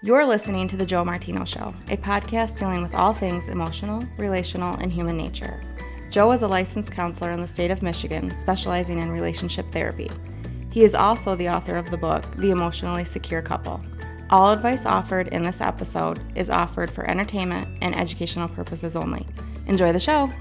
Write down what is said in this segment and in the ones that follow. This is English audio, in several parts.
You're listening to The Joe Martino Show, a podcast dealing with all things emotional, relational, and human nature. Joe is a licensed counselor in the state of Michigan, specializing in relationship therapy. He is also the author of the book, The Emotionally Secure Couple. All advice offered in this episode is offered for entertainment and educational purposes only. Enjoy the show!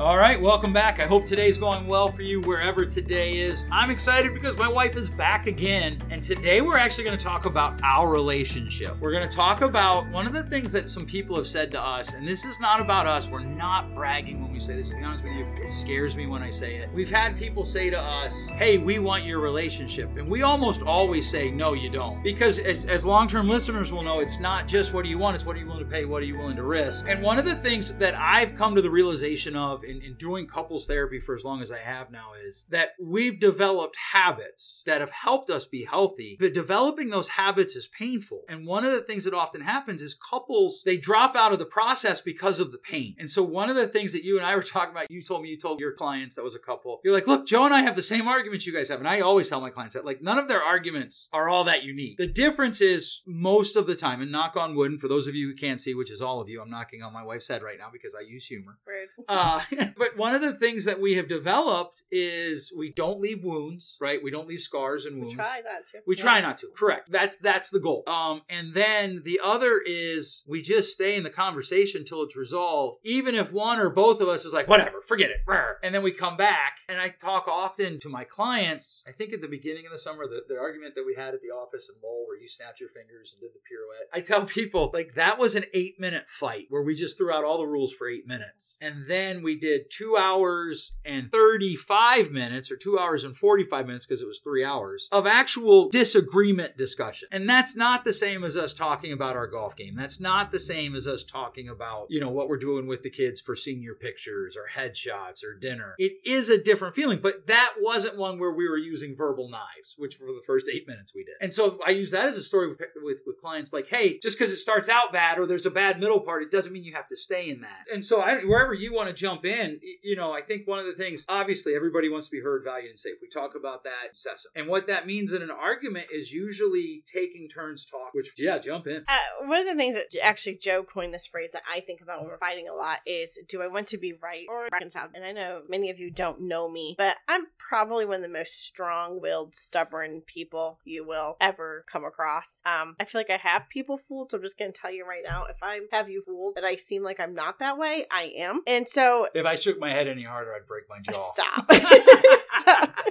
All right, welcome back. I hope today's going well for you wherever today is. I'm excited because my wife is back again, and today we're actually going to talk about our relationship. We're going to talk about one of the things that some people have said to us, and this is not about us. We're not bragging we say this. To be honest with you, it scares me when I say it. We've had people say to us, "Hey, we want your relationship," and we almost always say, "No, you don't," because as, as long-term listeners will know, it's not just what do you want; it's what are you willing to pay, what are you willing to risk. And one of the things that I've come to the realization of in, in doing couples therapy for as long as I have now is that we've developed habits that have helped us be healthy, but developing those habits is painful. And one of the things that often happens is couples, they drop out of the process because of the pain. And so one of the things that you and I were talking about, you told me you told your clients that was a couple, you're like, look, Joe and I have the same arguments you guys have. And I always tell my clients that like none of their arguments are all that unique. The difference is most of the time, and knock on wood, and for those of you who can't see, which is all of you, I'm knocking on my wife's head right now because I use humor. Uh, but one of the things that we have developed is we don't leave wounds, right? We don't leave scars and wounds. We try not to. We try not to. Correct. That's that's the goal. Um, and then the other is we just stay in the conversation until it's resolved, even if one or both of us is like, whatever, forget it, and then we come back. And I talk often to my clients. I think at the beginning of the summer, the, the argument that we had at the office in Lowell, where you snapped your fingers and did the pirouette. I tell people like that was an eight minute fight where we just threw out all the rules for eight minutes, and then we did two hours and 35 minutes or two hours and 45 minutes because it was three hours of actual disagreement discussion. And that's not the same as us talking about our golf game. That's not the same as us talking about, you know, what we're doing with the kids for senior pictures or headshots or dinner. It is a different feeling, but that wasn't one where we were using verbal knives, which for the first eight minutes we did. And so I use that as a story with, with, with clients like, hey, just because it starts out bad or there's a bad middle part, it doesn't mean you have to stay in that. And so I, wherever you want to jump in, you know, I think one of the things, obviously, everybody wants to be heard, valued, and safe. We talk about that incessant. And what that means in an argument is usually taking turns talk, which, yeah, jump in. Uh, one of the things that actually Joe coined this phrase that I think about when we're fighting a lot is do I want to be right or reconciled? And I know many of you don't know me, but I'm probably one of the most strong willed, stubborn people you will ever come across. Um, I feel like I have people fooled, so I'm just going to tell you right now if I have you fooled that I seem like I'm not that way, I am. And so If I shook my head any harder, I'd break my jaw. Stop. So-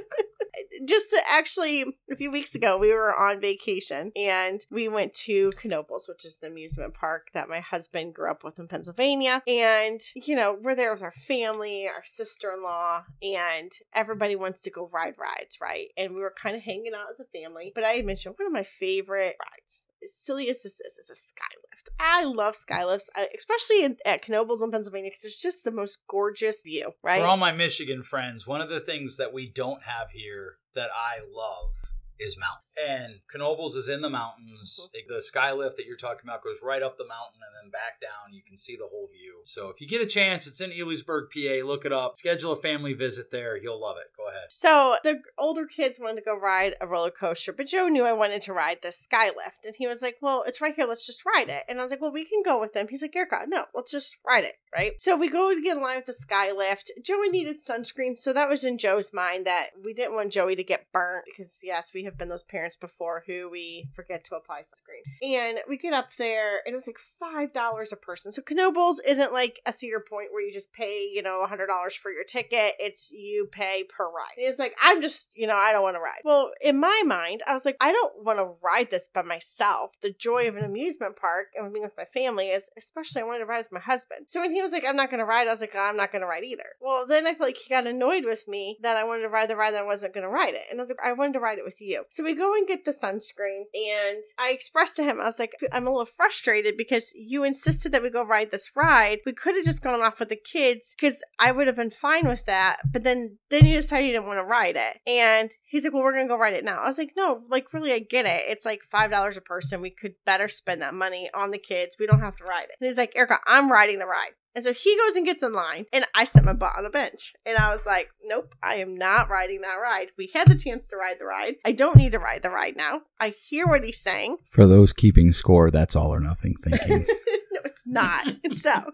just actually, a few weeks ago, we were on vacation and we went to Knoebels, which is an amusement park that my husband grew up with in Pennsylvania. And, you know, we're there with our family, our sister in law, and everybody wants to go ride rides, right? And we were kind of hanging out as a family. But I had mentioned one of my favorite rides silly as this is, is a skylift. I love skylifts, I- especially in, at Knoebels in Pennsylvania, because it's just the most gorgeous view, right? For all my Michigan friends, one of the things that we don't have here that I love is mountains. And Knoebels is in the mountains. The skylift that you're talking about goes right up the mountain and then back down. You can see the whole view. So if you get a chance, it's in Elysburg, PA. Look it up. Schedule a family visit there. You'll love it. Go ahead. So the older kids wanted to go ride a roller coaster, but Joe knew I wanted to ride the skylift, and he was like, "Well, it's right here. Let's just ride it." And I was like, "Well, we can go with them." He's like, "Erica, no, let's just ride it." Right. So we go to get in line with the skylift. Joey needed sunscreen, so that was in Joe's mind that we didn't want Joey to get burnt because yes, we have been those parents before who we forget to apply sunscreen. And we get up there, and it was like five dollars a person. So Knoebels isn't like a Cedar Point where you just pay, you know, a hundred dollars for your ticket. It's you pay per ride. And it's like I'm just, you know, I don't want to ride. Well, in my mind, I was like, I don't want to ride this by myself. The joy of an amusement park and being with my family is, especially, I wanted to ride with my husband. So when he was like, I'm not going to ride, I was like, I'm not going to ride either. Well, then I feel like he got annoyed with me that I wanted to ride the ride that I wasn't going to ride it, and I was like, I wanted to ride it with you. So we go and get the sunscreen, and I expressed to him, I was like, I'm a little frustrated because you insisted that we go ride this ride. We could have just gone off with the kids because I would have been fine with that. But then, then you decided you didn't want to ride it, and He's like, well, we're gonna go ride it now. I was like, no, like really, I get it. It's like five dollars a person. We could better spend that money on the kids. We don't have to ride it. And he's like, Erica, I'm riding the ride. And so he goes and gets in line, and I set my butt on a bench. And I was like, nope, I am not riding that ride. We had the chance to ride the ride. I don't need to ride the ride now. I hear what he's saying. For those keeping score, that's all or nothing thinking. no, it's not. so,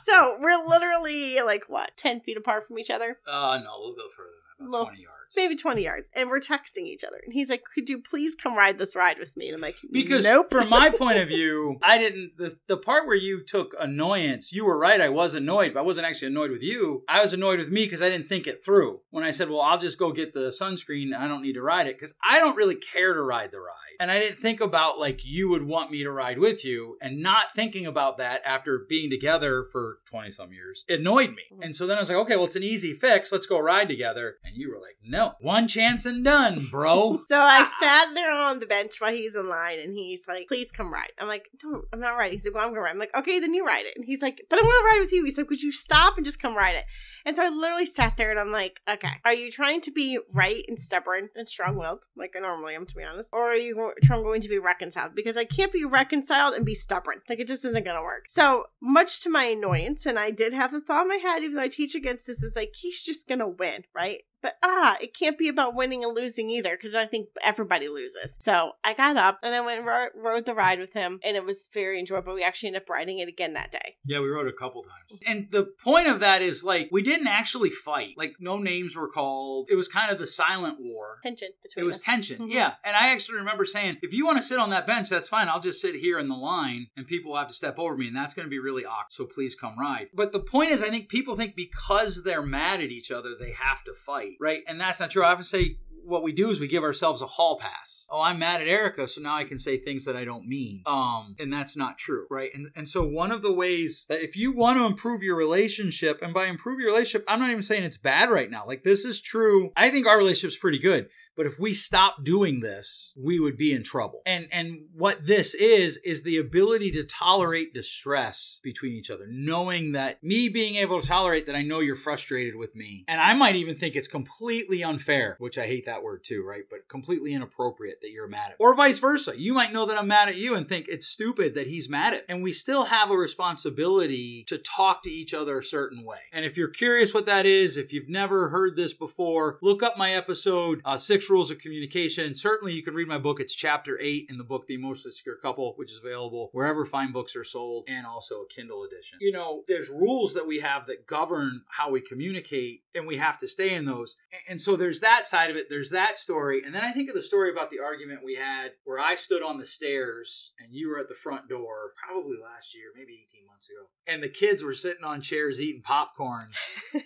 so we're literally like what, 10 feet apart from each other? Uh, no, we'll go further. Well, 20 yards. Maybe 20 yards. And we're texting each other. And he's like, could you please come ride this ride with me? And I'm like, Because nope. from my point of view, I didn't the the part where you took annoyance, you were right, I was annoyed, but I wasn't actually annoyed with you. I was annoyed with me because I didn't think it through. When I said, Well, I'll just go get the sunscreen, I don't need to ride it, because I don't really care to ride the ride. And I didn't think about like you would want me to ride with you, and not thinking about that after being together for 20 some years annoyed me. Mm-hmm. And so then I was like, okay, well, it's an easy fix. Let's go ride together. And you were like, no, one chance and done, bro. So I ah. sat there on the bench while he's in line, and he's like, "Please come ride." I'm like, "Don't, I'm not riding." He's like, "Well, I'm gonna ride." I'm like, "Okay, then you ride it." And he's like, "But I want to ride with you." He's like, "Would you stop and just come ride it?" And so I literally sat there, and I'm like, "Okay, are you trying to be right and stubborn and strong-willed, like I normally am, to be honest, or are you going to be reconciled? Because I can't be reconciled and be stubborn. Like it just isn't gonna work." So much to my annoyance, and I did have the thought in my head, even though I teach against this, is like he's just gonna win, right? But ah, it can't be about winning and losing either, because I think everybody loses. So I got up and I went and ro- rode the ride with him, and it was very enjoyable. We actually ended up riding it again that day. Yeah, we rode a couple times. And the point of that is like we didn't actually fight. Like no names were called. It was kind of the silent war. Tension between It was us. tension. Mhm. Yeah. And I actually remember saying, if you want to sit on that bench, that's fine. I'll just sit here in the line and people will have to step over me. And that's going to be really awkward. So please come ride. But the point is, I think people think because they're mad at each other, they have to fight. Right. And that's not true. I often say, what we do is we give ourselves a hall pass. Oh, I'm mad at Erica, so now I can say things that I don't mean. Um, and that's not true, right? And and so one of the ways that if you want to improve your relationship, and by improve your relationship, I'm not even saying it's bad right now. Like this is true. I think our relationship's pretty good. But if we stop doing this, we would be in trouble. And and what this is is the ability to tolerate distress between each other, knowing that me being able to tolerate that I know you're frustrated with me. And I might even think it's completely unfair, which I hate that word too, right? But completely inappropriate that you're mad at. Or vice versa. You might know that I'm mad at you and think it's stupid that he's mad at. And we still have a responsibility to talk to each other a certain way. And if you're curious what that is, if you've never heard this before, look up my episode, uh, Six Rules of Communication. Certainly, you can read my book. It's chapter eight in the book, The Emotionally Secure Couple, which is available wherever fine books are sold and also a Kindle edition. You know, there's rules that we have that govern how we communicate, and we have to stay in those. And so there's that side of it. There's that story. And then I think of the story about the argument we had where I stood on the stairs and you were at the front door, probably last year, maybe 18 months ago. And the kids were sitting on chairs eating popcorn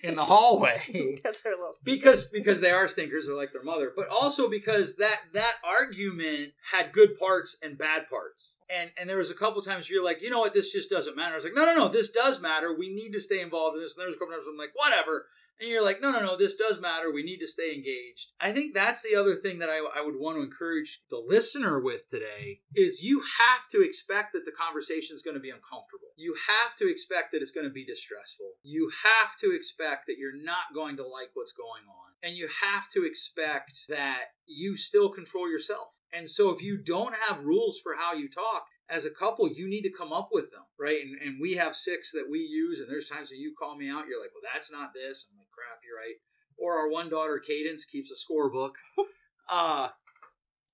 in the hallway Because they're little. because because they are stinkers they're like their mother but also because that that argument had good parts and bad parts and and there was a couple times where you're like you know what this just doesn't matter i was like no no no this does matter we need to stay involved in this and there's a couple times i'm like whatever and you're like no no no this does matter. We need to stay engaged. I think that's the other thing that i, I would want to encourage the listener with today is you have to expect that the conversation is going to be uncomfortable. You have to expect that it's going to be distressful. You have to expect that you're not going to like what's going on. And you have to expect that you still control yourself. And so if you don't have rules for how you talk as a couple, you need to come up with them, right? And, and we have six that we use, and there's times when you call me out, you're like, well, that's not this. I'm like, crap, you're right. Or our one daughter, Cadence, keeps a scorebook. uh,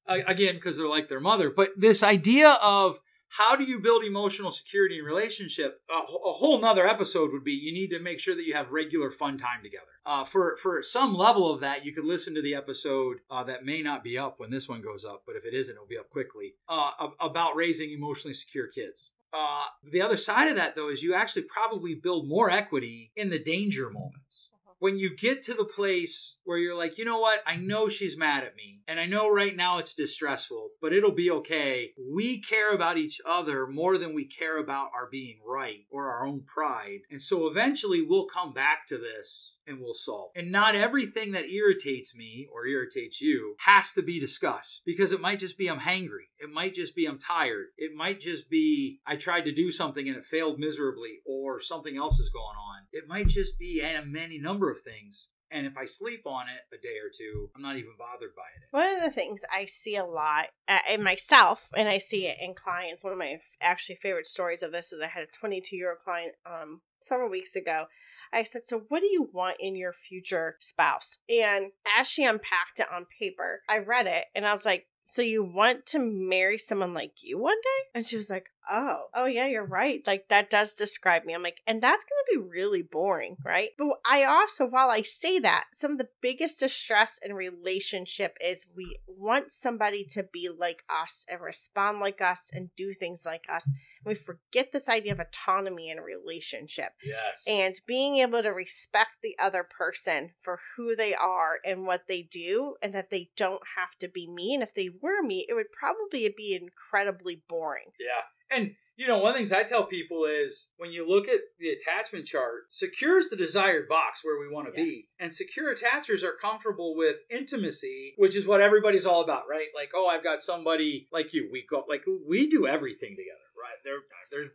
again, because they're like their mother. But this idea of how do you build emotional security in relationship? A, a whole nother episode would be you need to make sure that you have regular fun time together. Uh, for for some level of that, you could listen to the episode uh, that may not be up when this one goes up, but if it isn't, it'll be up quickly. Uh, about raising emotionally secure kids. Uh, the other side of that, though, is you actually probably build more equity in the danger moments when you get to the place where you're like, you know what, I know she's mad at me, and I know right now it's distressful, but it'll be okay. We care about each other more than we care about our being right or our own pride. And so eventually we'll come back to this and we'll solve. And not everything that irritates me or irritates you has to be discussed because it might just be I'm hangry. It might just be I'm tired. It might just be I tried to do something and it failed miserably or something else is going on. It might just be a many number of things. And if I sleep on it a day or two, I'm not even bothered by it. One of the things I see a lot uh, in myself, and I see it in clients. One of my actually favorite stories of this is I had a 22 year old client um several weeks ago. I said, "So, what do you want in your future spouse?" And as she unpacked it on paper, I read it, and I was like, "So you want to marry someone like you one day?" And she was like, "Oh, oh yeah, you're right. Like that does describe me." I'm like, "And that's going to be really boring, right?" But I also, while I say that, some of the biggest distress in relationship is we want somebody to be like us and respond like us and do things like us. We forget this idea of autonomy in a relationship Yes. and being able to respect the other person for who they are and what they do and that they don't have to be me and if they were me it would probably be incredibly boring Yeah. And you know, one of the things I tell people is when you look at the attachment chart, secure is the desired box where we want to be. And secure attachers are comfortable with intimacy, which is what everybody's all about, right? Like, oh, I've got somebody like you. We go like we do everything together. Right,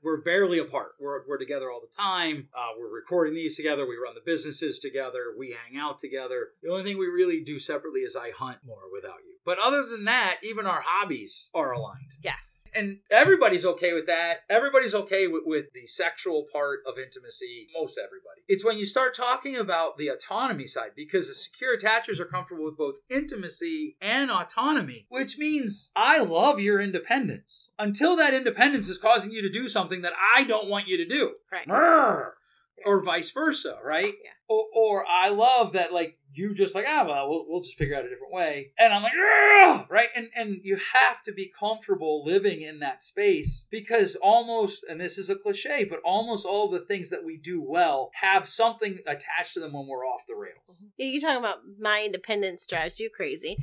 we're barely apart. We're, we're together all the time. Uh, we're recording these together. We run the businesses together. We hang out together. The only thing we really do separately is I hunt more without you. But other than that, even our hobbies are aligned yes and everybody's okay with that. Everybody's okay with, with the sexual part of intimacy. Most everybody. It's when you start talking about the autonomy side because the secure attachers are comfortable with both intimacy and autonomy, which means I love your independence until that independence is causing you to do something that I don't want you to do. right Brr. Or vice versa, right? Yeah. Or, or I love that, like you just like ah well we'll, we'll just figure out a different way, and I'm like "Ugh!" right, and and you have to be comfortable living in that space because almost, and this is a cliche, but almost all the things that we do well have something attached to them when we're off the rails. yeah, you're talking about my independence drives you crazy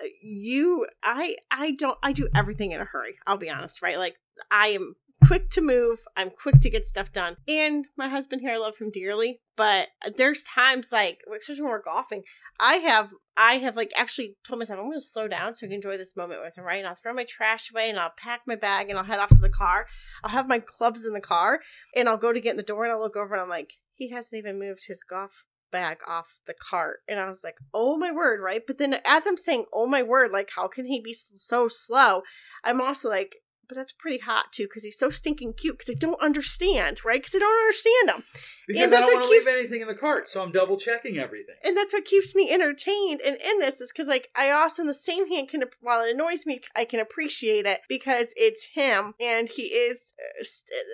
Uh, you i i don't i do everything in a hurry i'll be honest right like i am quick to move. I'm quick to get stuff done. And my husband here i love him dearly but there's times like especially when we're golfing i have i have like actually told myself i'm going to slow down so i can enjoy this moment with him right? And i'll throw my trash away and i'll pack my bag and i'll head off to the car. I'll have my clubs in the car and i'll go to get in the door and i'll look over and i'm like he hasn't even moved his golf bag off the cart. And i was like oh my word right? But then as i'm saying oh my word like how can he be so slow? I'm also like but that's pretty hot too because he's so stinking cute because i don't understand right because i don't understand him Because I don't want to leave anything in the cart, so I'm double checking everything. and that's what keeps me entertained and in this is because like i also in the same hand can while it annoys me i can appreciate it because it's him and he is uh,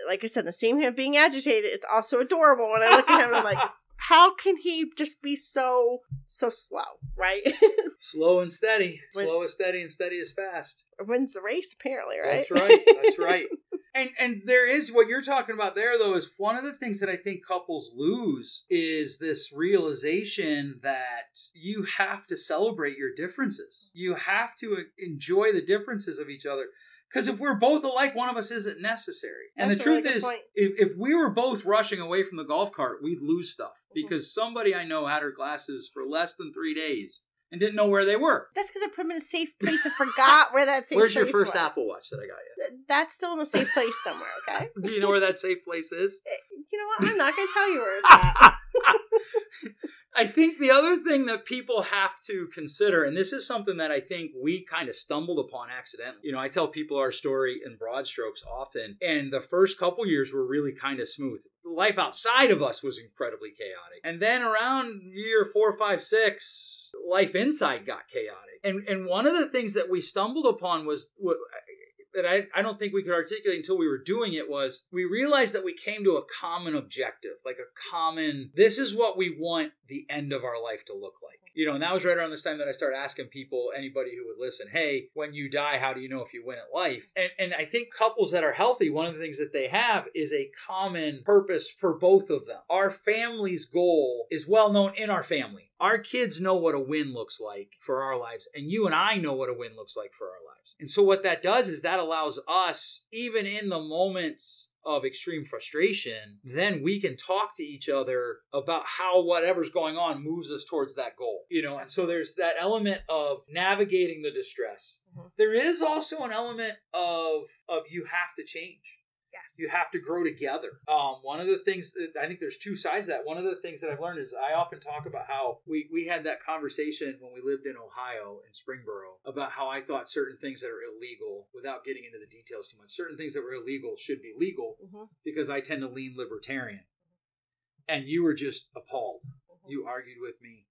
like i said in the same hand being agitated it's also adorable when i look at him and i'm like how can he just be so so slow right Slow and steady. When- Slow is steady and steady is fast. wins the race apparently right That's right. That's right. And and there is what you're talking about there though is one of the things that I think couples lose is this realization that you have to celebrate your differences. You have to enjoy the differences of each other. Because if we're both alike, one of us isn't necessary. And That's the a really truth is, point. if, if we were both rushing away from the golf cart, we'd lose stuff. Mhm. Because somebody I know had her glasses for less than three days and didn't know where they were. that's because i put them in a safe place and forgot where that safe place was. Where's your place first was. Apple Watch that I got you? That's still in a safe place somewhere okay Do you know where that safe place is? Eh, you know what i'm not gonna tell you where it's at I think the other thing that people have to consider, and this is something that I think we kind of stumbled upon accidentally. You know, I tell people our story in broad strokes often, and the first couple years were really kind of smooth. Life outside of us was incredibly chaotic. And then around year four, five, six, life inside got chaotic. And and one of the things that we stumbled upon was wa- that I, I don't think we could articulate until we were doing it was we realized that we came to a common objective, like a common, this is what we want the end of our life to look like. You know, and that was right around this time that I started asking people, anybody who would listen, hey, when you die, how do you know if you win at life? And, and I think couples that are healthy, one of the things that they have is a common purpose for both of them. Our family's goal is well known in our family. Our kids know what a win looks like for our lives, and you and I know what a win looks like for our lives. And so, what that does is that allows us, even in the moments of extreme frustration, then we can talk to each other about how whatever's going on moves us towards that goal. You know, and so there's that element of navigating the distress. Mhm. There is also an element of of you have to change. You have to grow together. Um, one of the things that I think there's two sides to that. One of the things that I've learned is I often talk about how we, we had that conversation when we lived in Ohio in Springboro about how I thought certain things that are illegal, without getting into the details too much, certain things that were illegal should be legal Mhm. because I tend to lean libertarian. And you were just appalled. Mhm. You argued with me.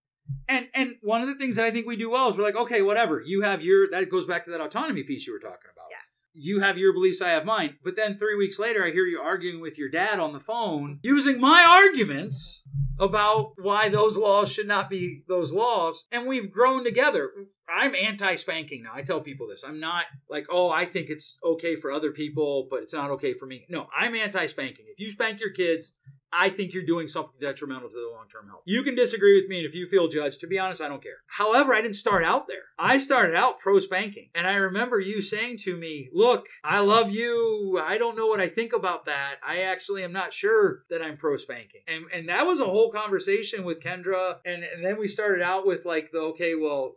And and one of the things that I think we do well is we're like, okay, whatever. You have your that goes back to that autonomy piece you were talking about. You have your beliefs, I have mine. But then three weeks later I hear you arguing with your dad on the phone using my arguments about why those laws should not be those laws. And we've grown together. I'm anti spanking now. I tell people this. I'm not like, oh, I think it's okay for other people, but it's not okay for me. No, I'm anti spanking. If you spank your kids, I think you're doing something detrimental to the long term health. You can disagree with me, and if you feel judged, to be honest, I don't care. However, I didn't start out there. I started out pro spanking. And I remember you saying to me, Look, I love you. I don't know what I think about that. I actually am not sure that I'm pro spanking. And, and that was a whole conversation with Kendra. And, and then we started out with like the, okay, well,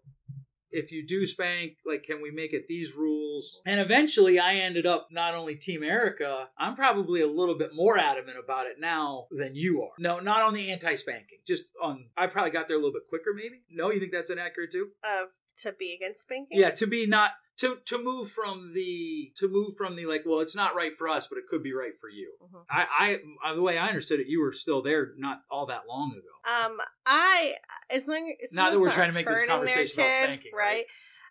if you do spank, like, can we make it these rules? And eventually I ended up not only Team Erica, I'm probably a little bit more adamant about it now than you are. No, not on the anti spanking, just on, I probably got there a little bit quicker, maybe? No, you think that's inaccurate too? Of to be against spanking. Yeah, to be not. To, to move from the to move from the like well it's not right for us but it could be right for you Mhm. I, I the way I understood it you were still there not all that long ago Um, I as long as Not that we're trying to make this conversation about spanking, right?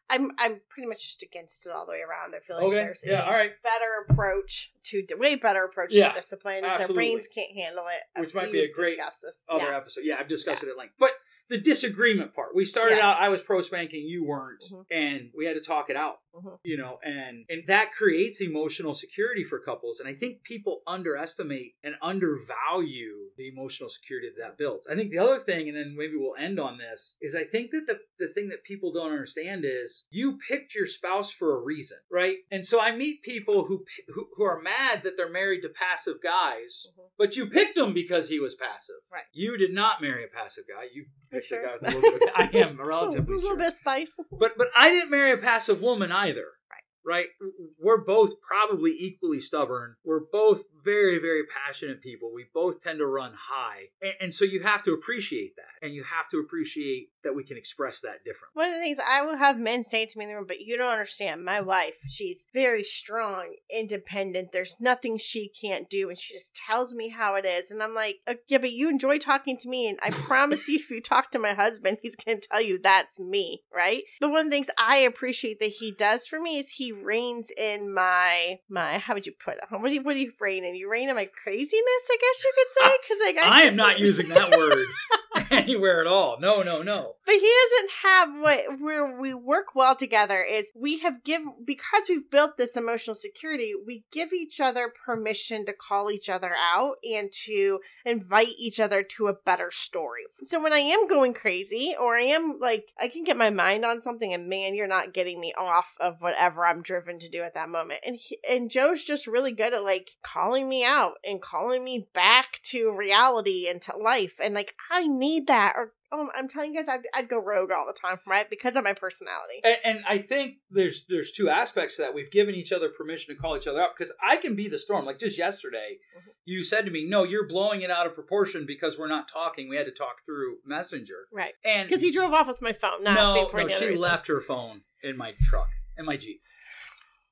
I'm I'm pretty much just against it all the way around. I feel like Okay, there's yeah, a all right. better approach to way better approach Yeah, to discipline. absolutely. Their brains can't handle it. Which might be a great this. other yeah. episode. Yeah, I've discussed it at length. But the disagreement part, we started Yes. out. I was pro spanking, you weren't, Mhm. and we had to talk it out. Mhm. You know, and and that creates emotional security for couples. And I think people underestimate and undervalue the emotional security that that builds. I think the other thing, and then maybe we'll end on this, is I think that the the thing that people don't understand is you picked your spouse for a reason, right? And so I meet people who who, who are mad that they're married to passive guys, Mhm. but you picked him because he was passive. Right. You did not marry a passive guy. You picked sure. a guy with a little bit. I am a relatively little sure. bit of spice. But but I didn't marry a passive woman either. Right. Right? We're both probably equally stubborn. We're both very, very passionate people. We both tend to run high. And, and so you have to appreciate that. And you have to appreciate that we can express that differently. One of the things I will have men say to me in the room, but you don't understand. My wife, she's very strong, independent. There's nothing she can't do, and she just tells me how it is. And I'm like, "Uh, yeah, but you enjoy talking to me, and I promise you, if you talk to my husband, he's going to tell you that's me, right? But one of the things I appreciate that he does for me is he reins in my my. How would you put it? What do you what do you rein in? You rein in my craziness, I guess you could say, because like I am not using that word anywhere at all. No, no, no. But he doesn't have what where we work well together is we have given because we've built this emotional security, we give each other permission to call each other out and to invite each other to a better story. So when I am going crazy or I am like I can get my mind on something and man, you're not getting me off of whatever I'm driven to do at that moment. And he, and Joe's just really good at like calling me out and calling me back to reality and to life and like I need that or Oh, I'm telling you guys, I'd, I'd go rogue all the time, right? Because of my personality. And, and I think there's there's two aspects to that. We've given each other permission to call each other out because I can be the storm. Like just yesterday, Mhm. you said to me, "No, you're blowing it out of proportion because we're not talking. We had to talk through Messenger." Right. And Because he drove off with my phone, no, no, she reason. left her phone in my truck in my Jeep.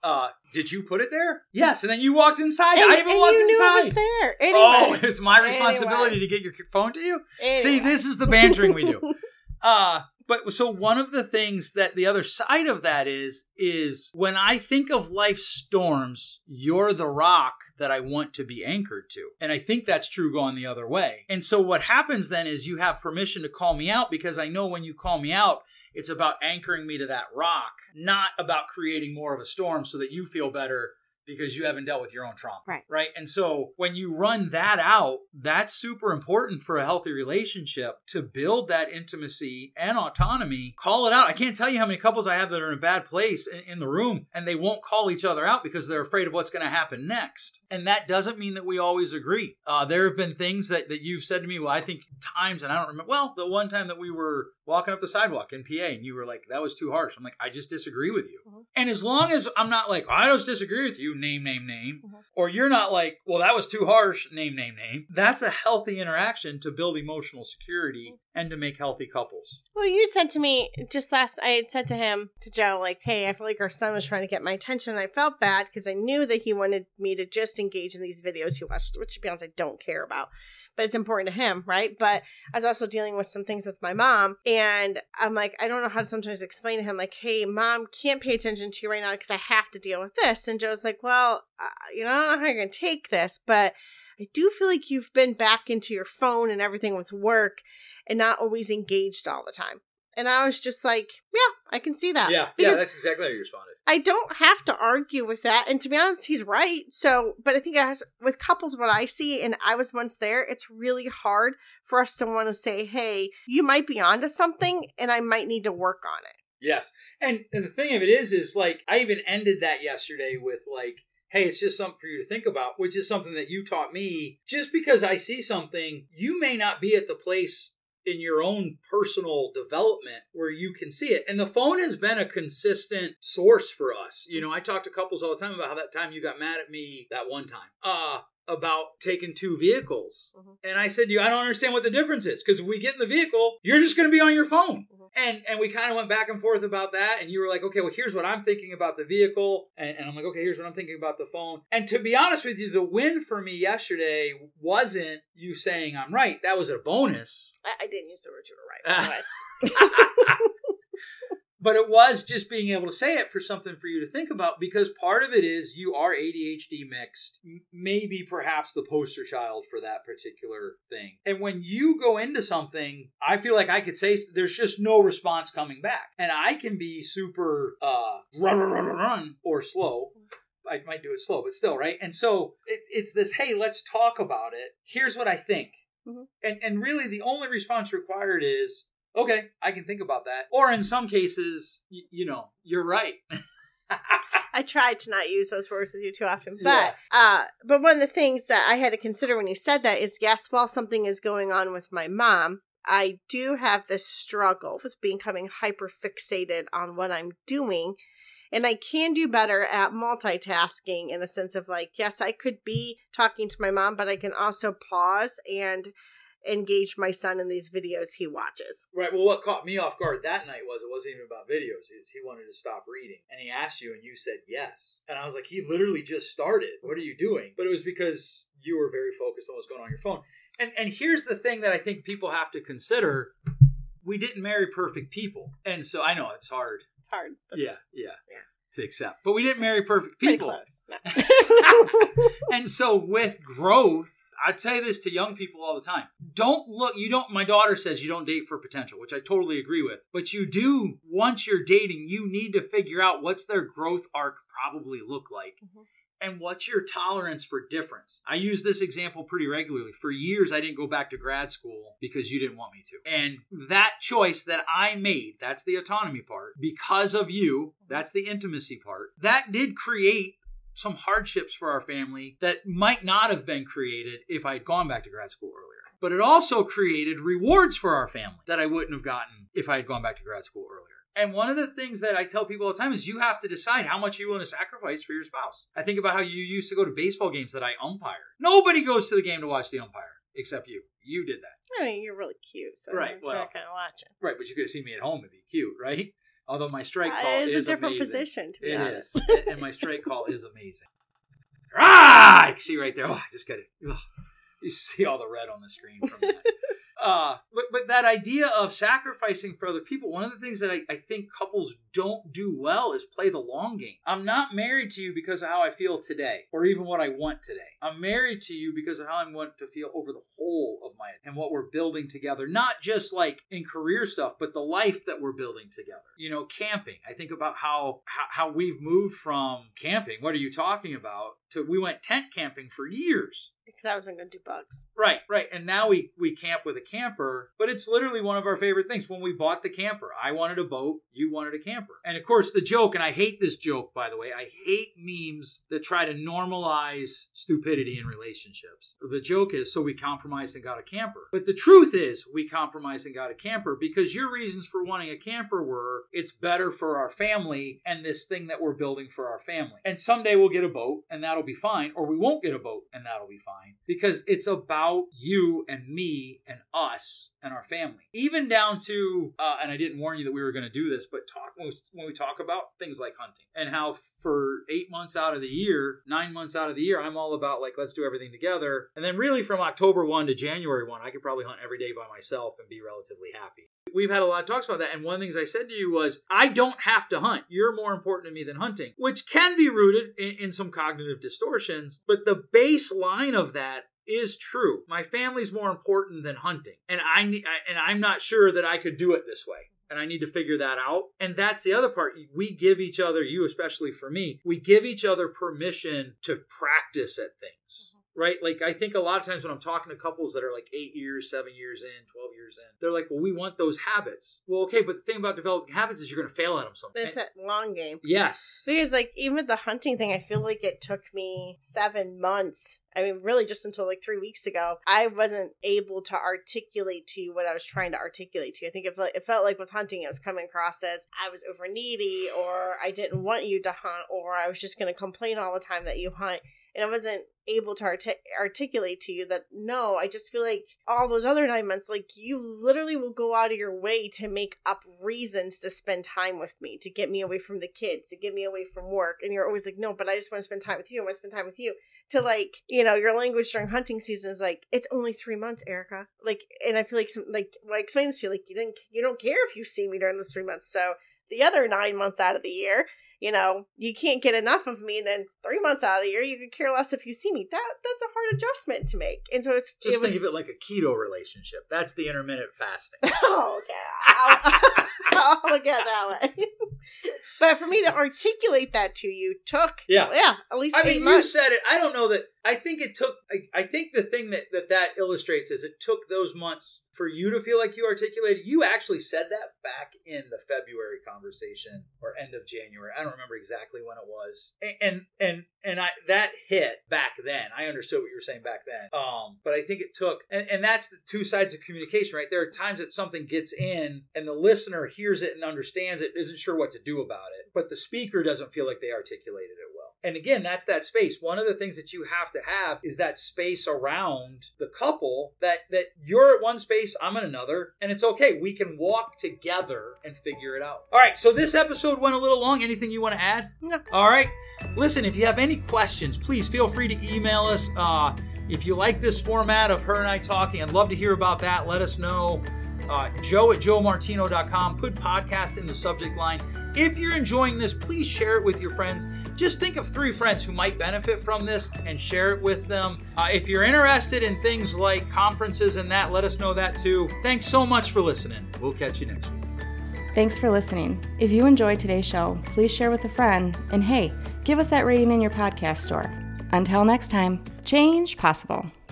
Uh, did you put it there? Yes, and then you walked inside. And, I even walked inside. it was there. Anyway. Oh, it's my responsibility Anyway. to get your phone to you. Anyway. See, this is the bantering we do. Uh but so one of the things that the other side of that is is when I think of life's storms, you're the rock that I want to be anchored to. And I think that's true going the other way. And so what happens then is you have permission to call me out because I know when you call me out, it's about anchoring me to that rock, not about creating more of a storm so that you feel better because you haven't dealt with your own trauma. Right. Right. And so when you run that out, that's super important for a healthy relationship to build that intimacy and autonomy. Call it out. I can't tell you how many couples I have that are in a bad place in, in the room and they won't call each other out because they're afraid of what's going to happen next. And that doesn't mean that we always agree. Uh, there have been things that, that you've said to me, well, I think times, and I don't remember, well, the one time that we were, walking up the sidewalk in PA, and you were like, "That was too harsh." I'm like, "I just disagree with you." Mhm. And as long as I'm not like, "I just disagree with you," name, name, name, Mhm. or you're not like, "Well, that was too harsh," name, name, name. That's a healthy interaction to build emotional security and to make healthy couples. Well, you said to me just last, I had said to him, to Joe, like, hey, I feel like our son was trying to get my attention. I felt bad because I knew that he wanted me to just engage in these videos he watched, which to be honest, I don't care about. But it's important to him, right? But I was also dealing with some things with my mom. And I'm like, I don't know how to sometimes explain to him, like, hey, mom can't pay attention to you right now because I have to deal with this. And Joe's like, well, uh, you know, I don't know how you're going to take this, but I do feel like you've been back into your phone and everything with work and not always engaged all the time. And I was just like, yeah, I can see that. Yeah, because yeah, that's exactly how you responded. I don't have to argue with that. And to be honest, he's right. So, but I think as with couples, what I see, and I was once there, it's really hard for us to want to say, hey, you might be onto something and I might need to work on it. Yes. And, and the thing of it is, is like, I even ended that yesterday with like, hey, it's just something for you to think about, which is something that you taught me. Just because I see something, you may not be at the place in your own personal development where you can see it. And the phone has been a consistent source for us. You know, I talk to couples all the time about how that time you got mad at me that one time. Uh about taking two vehicles. Mhm. And I said to you, I don't understand what the difference is because if we get in the vehicle, you're just going to be on your phone. Mhm. And and we kind of went back and forth about that. And you were like, okay, well, here's what I'm thinking about the vehicle. And, and I'm like, okay, here's what I'm thinking about the phone. And to be honest with you, the win for me yesterday wasn't you saying I'm right. That was a bonus. I, I didn't use the word you were right. by the way. but it was just being able to say it for something for you to think about because part of it is you are ADHD mixed, maybe perhaps the poster child for that particular thing. And when you go into something, I feel like I could say there's just no response coming back. And I can be super uh run run run run, run or slow. I might do it slow, but still, right? And so it's it's this, hey, let's talk about it. Here's what I think. Mhm. And and really the only response required is okay, I can think about that. Or in some cases, y- you know, you're right. I tried to not use those words with you too often, but uh, but one of the things that I had to consider when you said that is yes, while something is going on with my mom, I do have this struggle with becoming hyper fixated on what I'm doing. And I can do better at multitasking in the sense of like, yes, I could be talking to my mom, but I can also pause and engage my son in these videos he watches. Right. Well, what caught me off guard that night was it wasn't even about videos. Is he wanted to stop reading, and he asked you, and you said yes. And I was like, he literally just started. What are you doing? But it was because you were very focused on what's going on your phone. And and here's the thing that I think people have to consider: we didn't marry perfect people, and so I know it's hard. It's hard. but yeah, yeah, yeah. to accept. But we didn't marry perfect Pretty people. close. No. and so with growth, I say this to young people all the time. Don't look, you don't, my daughter says you don't date for potential, which I totally agree with. But you do, once you're dating, you need to figure out what's their growth arc probably look like. Mhm. And what's your tolerance for difference? I use this example pretty regularly. For years, I didn't go back to grad school because you didn't want me to. And that choice that I made, that's the autonomy part, because of you, that's the intimacy part, that did create some hardships for our family that might not have been created if I had gone back to grad school earlier. But it also created rewards for our family that I wouldn't have gotten if I had gone back to grad school earlier. And one of the things that I tell people all the time is you have to decide how much you want to sacrifice for your spouse. I think about how you used to go to baseball games that I umpire. Nobody goes to the game to watch the umpire except you. You did that. I mean, you're really cute, so Right, I'm well. not gonna watch it. Right, but you could have seen me at home and be cute, right? Although my strike Uh, call it is is a different amazing. position, to be It honest. is, and- and my strike call is amazing. Ah, I can see right there. Oh, I just got it. Oh, you see all the red on the screen from that. Uh, but but that idea of sacrificing for other people, one of the things that I, I think couples don't do well is play the long game. I'm not married to you because of how I feel today, or even what I want today. I'm married to you because of how I want to feel over the whole of my and what we're building together. Not just like in career stuff, but the life that we're building together. You know, camping. I think about how how, how we've moved from camping. What are you talking about? To we went tent camping for years. Because I wasn't gonna do bugs. Right, right. And now we we camp with a camper, but it's literally one of our favorite things. When we bought the camper, I wanted a boat, you wanted a camper. And of course, the joke, and I hate this joke, by the way, I hate memes that try to normalize stupidity in relationships. The joke is, so we compromised and got a camper. But the truth is, we compromised and got a camper because your reasons for wanting a camper were it's better for our family and this thing that we're building for our family. And someday we'll get a boat and that'll be fine, or we won't get a boat and that'll be fine because it's about you and me and us and our family. Even down to, uh, and I didn't warn you that we were going to do this, but talk when we, when we talk about things like hunting and how for eight months out of the year, nine months out of the year, I'm all about like let's do everything together. And then really from October one to January one, I could probably hunt every day by myself and be relatively happy. We've had a lot of talks about that, and one of the things I said to you was, I don't have to hunt. You're more important to me than hunting, which can be rooted in, in some cognitive distortions. But the baseline of that is true. My family's more important than hunting, and I and I'm not sure that I could do it this way. And I need to figure that out. And that's the other part. We give each other, you especially for me, we give each other permission to practice at things mm-hmm. Right? Like I think a lot of times when I'm talking to couples that are like eight years, seven years in, twelve years in, they're like, "Well, we want those habits." Well, okay, but the thing about developing habits is you're going to fail at them sometimes. It's that long game. Yes. Because like even with the hunting thing, I feel like it took me seven months. I mean, really, just until like three weeks ago, I wasn't able to articulate to you what I was trying to articulate to you. I think it felt, it felt like with hunting, it was coming across as I was over needy, or I didn't want you to hunt, or I was just going to complain all the time that you hunt and I wasn't able to artic- articulate to you that no, I just feel like all those other nine months, like you literally will go out of your way to make up reasons to spend time with me, to get me away from the kids, to get me away from work. And you're always like, no, but I just want to spend time with you. I want to spend time with you. To like, you know, your language during hunting season is like, it's only three months, Erica. Like, and I feel like, some, like, what I explained to you, like, you didn't, you don't care if you see me during those three months. So the other nine months out of the year, you know, you can't get enough of me. And Then three months out of the year, you could care less if you see me. That that's a hard adjustment to make. And so it's just it was, think of it like a keto relationship. That's the intermittent fasting. oh, okay, I'll, I'll look at that way. but for me to articulate that to you took yeah yeah at least I mean, months. you said it. I don't know that. I think it took. I, I think the thing that, that that illustrates is it took those months for you to feel like you articulated. You actually said that back in the February conversation or end of January. I don't remember exactly when it was. And and and, I that hit back then. I understood what you were saying back then. Um, but I think it took. And, and that's the two sides of communication, right? There are times that something gets in and the listener hears it and understands it, isn't sure what to do about it, but the speaker doesn't feel like they articulated it. And again, that's that space. One of the things that you have to have is that space around the couple that that you're at one space, I'm in another, and it's okay. We can walk together and figure it out. All right, so this episode went a little long. Anything you want to add? No. All right. Listen, if you have any questions, please feel free to email us. Uh, if you like this format of her and I talking, I'd love to hear about that. Let us know. Uh, joe at joemartino.com. Put podcast in the subject line. If you're enjoying this, please share it with your friends. Just think of three friends who might benefit from this and share it with them. Uh, if you're interested in things like conferences and that, let us know that too. Thanks so much for listening. We'll catch you next week. Thanks for listening. If you enjoyed today's show, please share with a friend. And hey, give us that rating in your podcast store. Until next time, change possible.